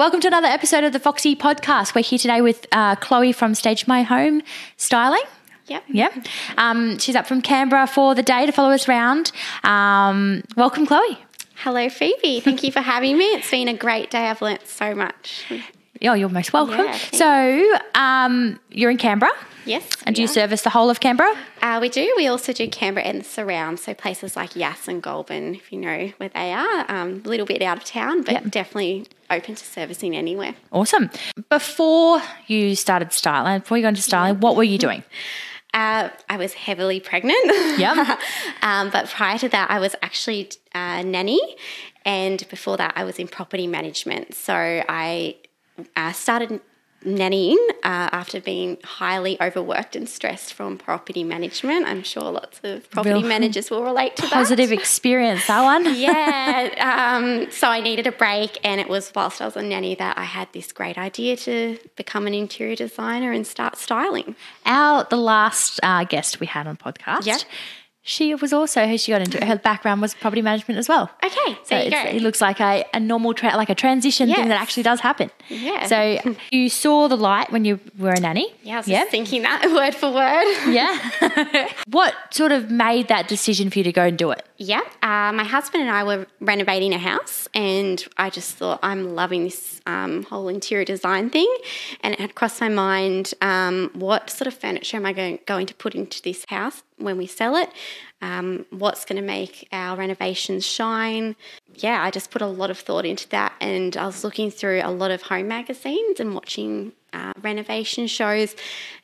Welcome to another episode of the Foxy Podcast. We're here today with uh, Chloe from Stage My Home Styling. Yep. Yep. Um, she's up from Canberra for the day to follow us around. Um, welcome, Chloe. Hello, Phoebe. Thank you for having me. It's been a great day. I've learnt so much. Oh, you're most welcome. Yeah, so, um, you're in Canberra, Yes. and do you yeah. service the whole of Canberra? Uh, we do. We also do Canberra and the surrounds, so places like Yass and Goulburn, if you know where they are. Um, a little bit out of town, but Yep. definitely open to servicing anywhere. Awesome. Before you started styling, before you got into styling, what were you doing? Uh, I was heavily pregnant. Yep. um, but prior to that, I was actually a nanny. And before that, I was in property management. So I uh, started nannying uh, after being highly overworked and stressed from property management. I'm sure lots of property Real managers will relate to that. Positive experience, that one. yeah. Um, so I needed a break, and it was whilst I was a nanny that I had this great idea to become an interior designer and start styling. Our the last uh, guest we had on podcast. Yep. She was also who she got into it. Her background was property management as well. Okay, So there you go. it looks like a, a normal tra- like a transition thing that actually does happen. Yeah. So you saw the light when you were a nanny. yeah, I was Yeah. just thinking that word for word. Yeah. what sort of made that decision for you to go and do it? Yeah, uh, my husband and I were renovating a house, and I just thought I'm loving this um, whole interior design thing, and it had crossed my mind: um, what sort of furniture am I going, going to put into this house when we sell it? Um, what's going to make our renovations shine? Yeah, I just put a lot of thought into that, and I was looking through a lot of home magazines and watching uh, renovation shows,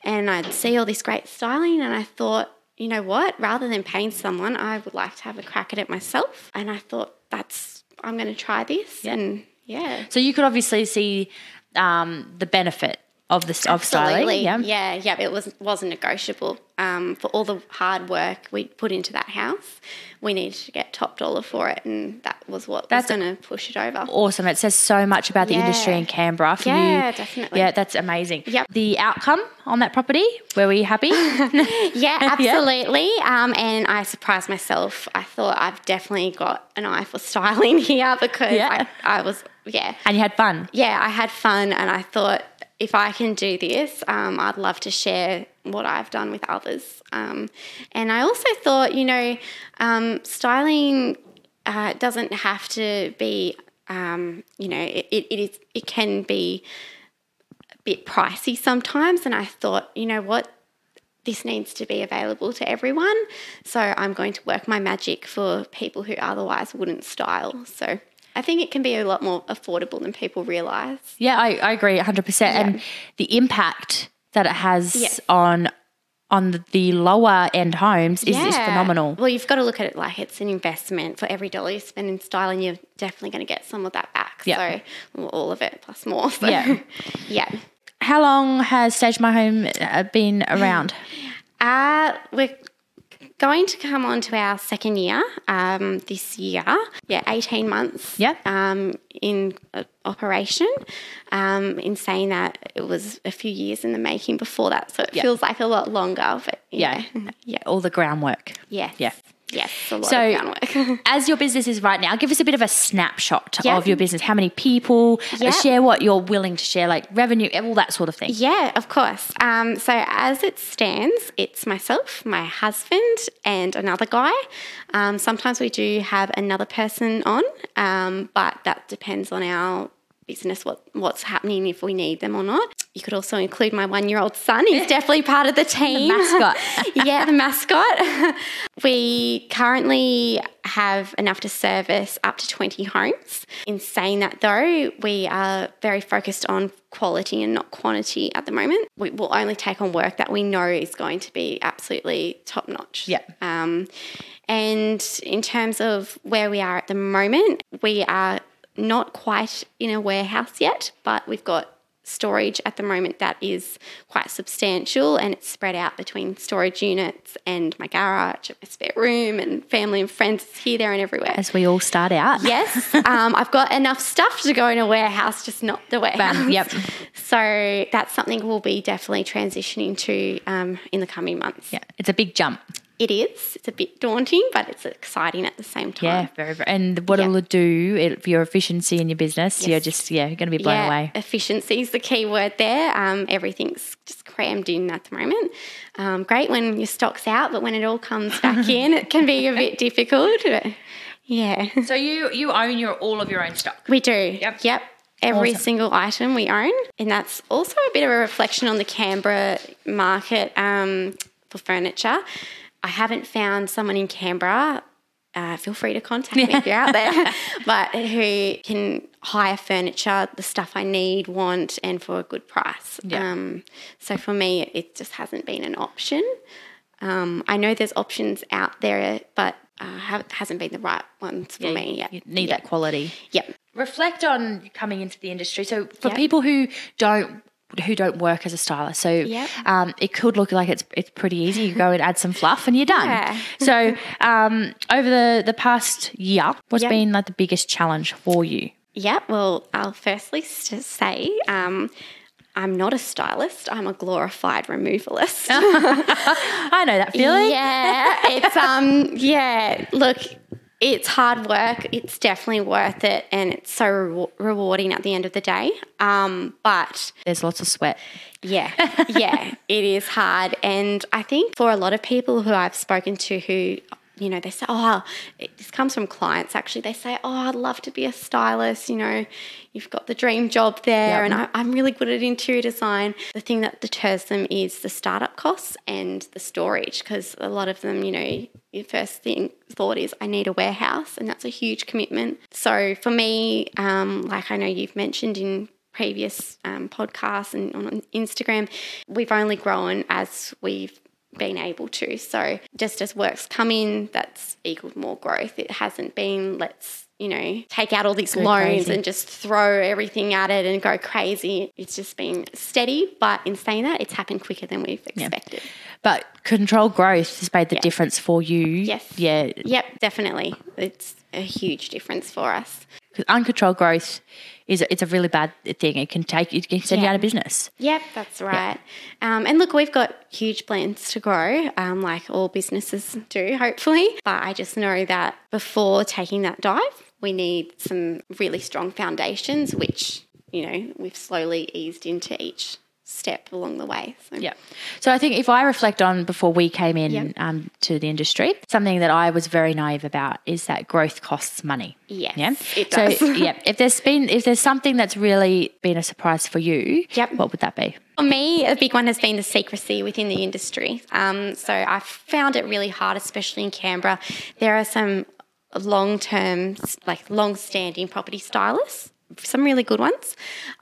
and I'd see all this great styling, and I thought you know what? Rather than paying someone, I would like to have a crack at it myself. And I thought that's I'm going to try this. And yeah, So you could obviously see um, the benefit of the of styling. Yeah. yeah, yeah. It was wasn't negotiable. Um, for all the hard work we put into that house, we needed to get top dollar for it, and that was what That's- was going to push it over. Awesome. It says so much about the industry in Canberra for Yeah, you. definitely. Yeah, that's amazing. Yep. The outcome on that property, were we happy? Yeah, absolutely. Um, and I surprised myself. I thought I've definitely got an eye for styling here because Yeah. I, I was yeah. and you had fun. yeah, I had fun and I thought if I can do this, um, I'd love to share what I've done with others. Um, and I also thought, you know, um, styling uh, doesn't have to be, um, you know, it, it, it is it can be a bit pricey sometimes. And I thought, you know what, this needs to be available to everyone. So I'm going to work my magic for people who otherwise wouldn't style. So I think it can be a lot more affordable than people realise. Yeah, I, I agree 100%. And the impact that it has Yes. on on the, lower end homes is, is phenomenal. Well, you've got to look at it like it's an investment. For every dollar you spend in styling, you're definitely going to get some of that back. Yeah. So all of it plus more. So, Yeah. yeah. How long has Stage My Home uh, been around? Uh, we're going to come on to our second year um, this year. Yeah, 18 months Yeah. um, in uh, operation. Um, in saying that, it was a few years in the making before that, so it Yeah. feels like a lot longer. But yeah, Yeah. All the groundwork. yes, Yeah. Yes, a lot So- of groundwork. As your business is right now, give us a bit of a snapshot Yeah. of your business. How many people? uh, Yeah. Share what you're willing to share, like revenue, all that sort of thing. Yeah, of course. Um, so as it stands, it's myself, my husband, and another guy. Um, sometimes we do have another person on, um, but that depends on our business, what what's happening, if we need them or not. You could also include my one-year-old son. He's definitely part of the team. mascot. yeah, the mascot. we currently have enough to service up to 20 homes. In saying that, though, we are very focused on quality and not quantity at the moment. We will only take on work that we know is going to be absolutely top notch. Yeah. Um, and in terms of where we are at the moment, we are not quite in a warehouse yet, but we've got storage at the moment that is quite substantial and it's spread out between storage units and my garage, and my spare room, and family and friends It's here, there, and everywhere. As we all start out. Yes, um, I've got enough stuff to go in a warehouse, just not the warehouse. Bam, yep. So that's something we'll be definitely transitioning to um, in the coming months. Yeah, it's a big jump. It is. It's a bit daunting, but it's exciting at the same time. Yeah, very, very. And what Yeah. it'll do for your efficiency in your business, you're just, yeah, going to be blown yeah, away. efficiency is the key word there. Um, everything's just crammed in at the moment. Um, great when your stock's out, but when it all comes back in, it can be a bit difficult. Yeah, So you you own your all of your own stock. we do. Yep. Yep. Every Awesome. single item we own. And that's also a bit of a reflection on the Canberra market um, for furniture. I haven't found someone in Canberra. Uh, feel free to contact me if you're out there, but who can hire furniture, the stuff I need, want, and for a good price. Yeah. Um, so for me, it just hasn't been an option. Um, I know there's options out there, but uh, have, hasn't been the right ones for me yet. You need Yeah. that quality. Yep. Reflect on coming into the industry. So for Yep. people who don't who don't work as a stylist, so Yep. um, it could look like it's it's pretty easy. You go and add some fluff, and you're done. Yeah. so um, over the the past year, what's Yep. been like the biggest challenge for you? Yeah, well, I'll firstly just say um, I'm not a stylist. I'm a glorified removalist. I know that feeling. yeah, it's um, yeah. Look, it's hard work. It's definitely worth it, and it's so re- rewarding at the end of the day. Um, but There's lots of sweat. yeah, yeah, it is hard. And I think for a lot of people who I've spoken to who, you know, they say, oh, it, this comes from clients actually. They say, oh, I'd love to be a stylist. You know, you've got the dream job there, Yep. and I, I'm really good at interior design. The thing that deters them is the startup costs and the storage, because a lot of them, you know, your first thing thought is, I need a warehouse, and that's a huge commitment. So for me, um, like I know you've mentioned in previous um, podcasts and on Instagram, we've only grown as we've been able to. So just as works come in, that's equaled more growth. It hasn't been let's you know take out all these loans crazy. and just throw everything at it and go crazy. It's just been steady, but in saying that, it's happened quicker than we've expected. But controlled growth has made the difference for you. Yes. Yeah. Yep, definitely. It's a huge difference for us. 'Cause uncontrolled growth is it's a really bad thing. It can take it can send you out of business. Yep, that's right. Um, and look, we've got huge plans to grow, um, like all businesses do, hopefully. But I just know that before taking that dive, we need some really strong foundations, which, you know, we've slowly eased into each step along the way. So, Yeah. So I think if I reflect on before we came in Yep. um, to the industry, something that I was very naive about is that growth costs money. Yes, Yeah. it so yeah, if there's been if there's something that's really been a surprise for you, Yep. what would that be? For me, a big one has been the secrecy within the industry. Um, so I've found it really hard, especially in Canberra. There are some long term, like long standing property stylists, some really good ones.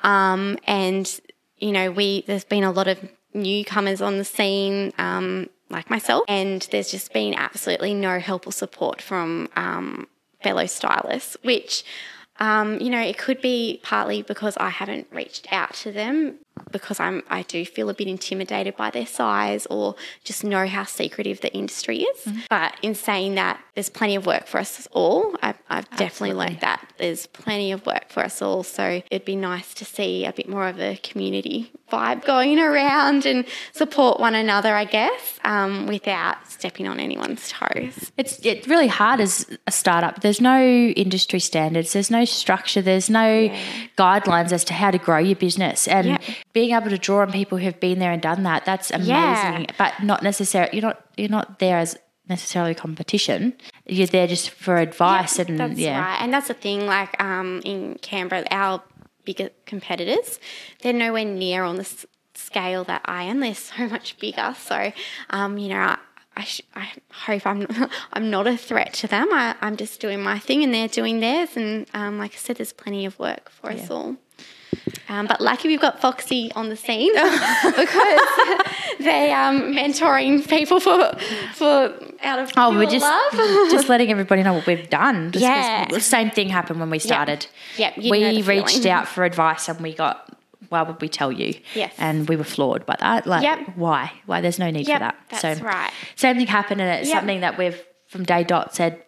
Um, and, you know, we there's been a lot of newcomers on the scene. Um, like myself, and there's just been absolutely no help or support from um, fellow stylists, which um, you know, it could be partly because I haven't reached out to them because I'm I do feel a bit intimidated by their size or just know how secretive the industry is. Mm-hmm. But in saying that, there's plenty of work for us all. I've, I've definitely learned that there's plenty of work for us all. So it'd be nice to see a bit more of a community vibe going around and support one another, I guess, um, without stepping on anyone's toes. It's it's really hard as a startup. There's no industry standards. There's no structure. There's no guidelines as to how to grow your business. And Yeah. being able to draw on people who've been there and done that, that's amazing. Yeah. But not necessarily. You're not you're not there as necessarily competition. You're there just for advice and That's yeah. right. And that's the thing, like um, in Canberra, our bigger competitors, they're nowhere near on the s- scale that I am. They're so much bigger. So, um, you know, I, I, sh- I hope I'm I'm not a threat to them. I, I'm just doing my thing and they're doing theirs. And um, like I said, there's plenty of work for us all. Um, but lucky we've got Foxy on the scene because they um mentoring people for for out of Oh, we're just love. just letting everybody know what we've done. Just Yeah. the same thing happened when we started. Yep, you we reached out for advice and we got. Why would we tell you? Yes. And we were floored by that. Like, Yep. why? Why? There's no need Yep, for that. that's right. Same thing happened, and it's Yep. something that we've from day dot said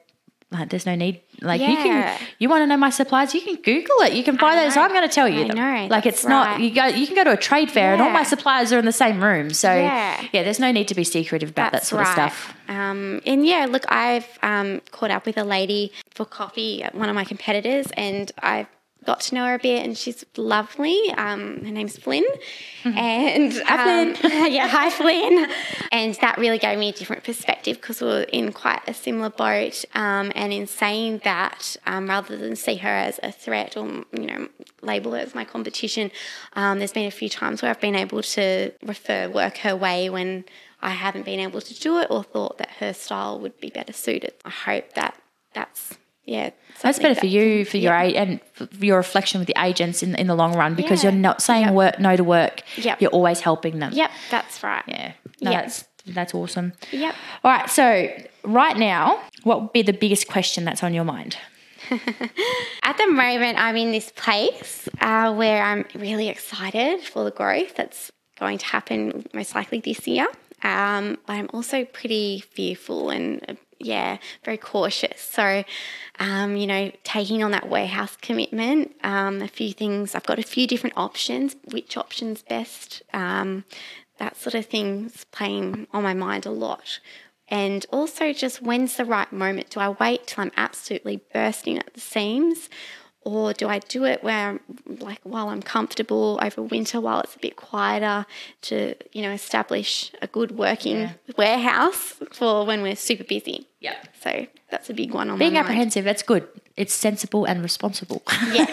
like there's no need. Like you can, you want to know my suppliers, you can Google it. You can I those. know. I'm going to tell you I them. know, Like it's not you go. You can go to a trade fair and all my Yeah. suppliers are in the same room. So Yeah. yeah, there's no need to be secretive about That's that sort right. of stuff. Um, and yeah, look, I've um, caught up with a lady for coffee at one of my competitors, and I've got to know her a bit, and she's lovely. Um, her name's Flynn, and Hi, um, yeah, hi Flynn. And that really gave me a different perspective because we are in quite a similar boat. Um, and in saying that, um, rather than see her as a threat or you know label her as my competition, um, there's been a few times where I've been able to refer work her way when I haven't been able to do it or thought that her style would be better suited. I hope that that's yeah. That's better for that- you, for your yeah. and for your reflection with the agents in in the long run because Yeah. you're not saying Yep. work no to work. Yep. You're always helping them. Yep, that's right. Yeah. No, Yeah. that's that's awesome. Yep. All right. So right now, what would be the biggest question that's on your mind? At the moment, I'm in this place uh, where I'm really excited for the growth that's going to happen most likely this year. Um, but I'm also pretty fearful and, uh, yeah, very cautious. So, um, you know, taking on that warehouse commitment, um, a few things, I've got a few different options. Which option's best? Um, that sort of thing's playing on my mind a lot. And also, just when's the right moment? Do I wait till I'm absolutely bursting at the seams? Or do I do it where, I'm, like, while I'm comfortable over winter, while it's a bit quieter, to you know establish a good working warehouse for when we're super busy? Yeah. So that's a big one on Being my mind. apprehensive, that's good. It's sensible and responsible. Yes.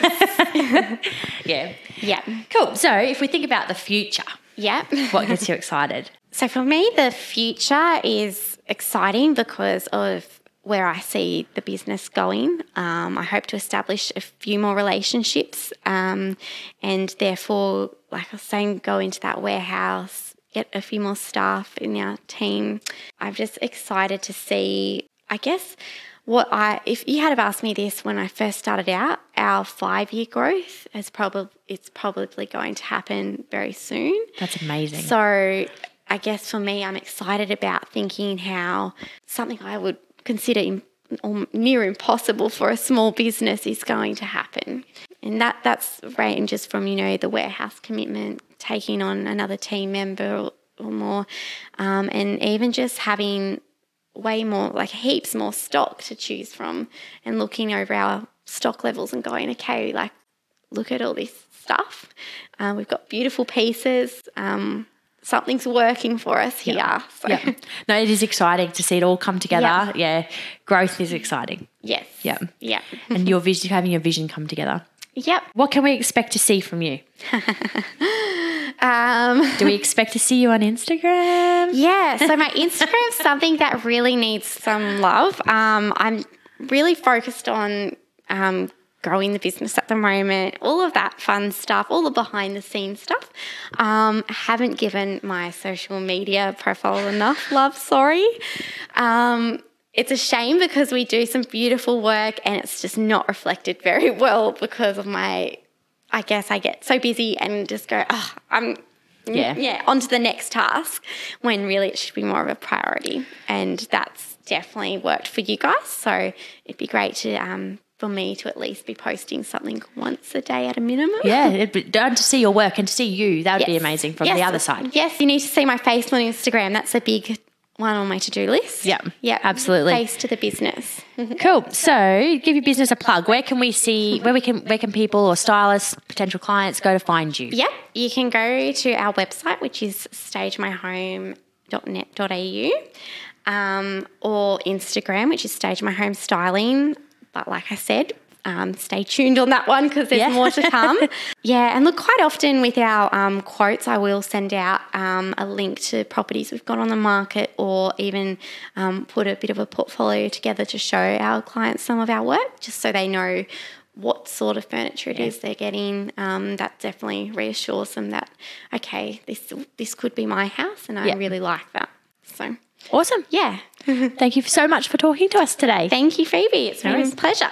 yeah. yeah. Cool. So if we think about the future, Yeah. what gets you excited? So for me, the future is exciting because of where I see the business going. Um, I hope to establish a few more relationships um, and therefore, like I was saying, go into that warehouse, get a few more staff in our team. I'm just excited to see, I guess, what I if you had have asked me this when I first started out, our five year growth is probably it's probably going to happen very soon. That's amazing. So I guess for me, I'm excited about thinking how something I would consider or near impossible for a small business is going to happen. And that that's ranges from, you know, the warehouse commitment, taking on another team member or, or more, um, and even just having way more, like heaps more stock to choose from and looking over our stock levels and going, okay, like look at all this stuff. Uh, we've got beautiful pieces. Um, something's working for us here. So, yeah. No, it is exciting to see it all come together. Yeah. Yeah. Growth is exciting. yes. Yeah. Yeah. And your vision, having your vision come together. Yep. What can we expect to see from you? Um, Do we expect to see you on Instagram? yeah. So my Instagram's something that really needs some love. Um, I'm really focused on um, growing the business at the moment, all of that fun stuff, all the behind the scenes stuff. Um, haven't given my social media profile enough love, sorry. Um, it's a shame because we do some beautiful work and it's just not reflected very well because of my, I guess I get so busy and just go, oh, I'm, Yeah. yeah, on to the next task when really it should be more of a priority. And that's definitely worked for you guys. So it'd be great to, um, for me to at least be posting something once a day at a minimum. Yeah, it'd be, to see your work and to see you, that would be amazing from Yes. the other side. Yes, you need to see my face on Instagram. That's a big one on my to do list. Yeah, Yeah. absolutely. Face to the business. Cool. So, give your business a plug. Where can we see? Where we can? Where can people or stylists, potential clients, go to find you? Yep. You can go to our website, which is stagemyhome.net.au, um, or Instagram, which is Stage My Home Styling. But like I said, um, stay tuned on that one because there's Yeah. more to come. yeah, and look, quite often with our um, quotes, I will send out um, a link to properties we've got on the market or even um, put a bit of a portfolio together to show our clients some of our work just so they know what sort of furniture it is they're getting. Um, that definitely reassures them that, okay, this, this could be my house and I Yeah. really like that. So, Awesome. yeah. Thank you so much for talking to us today. Thank you, Phoebe. It's been worries. a pleasure.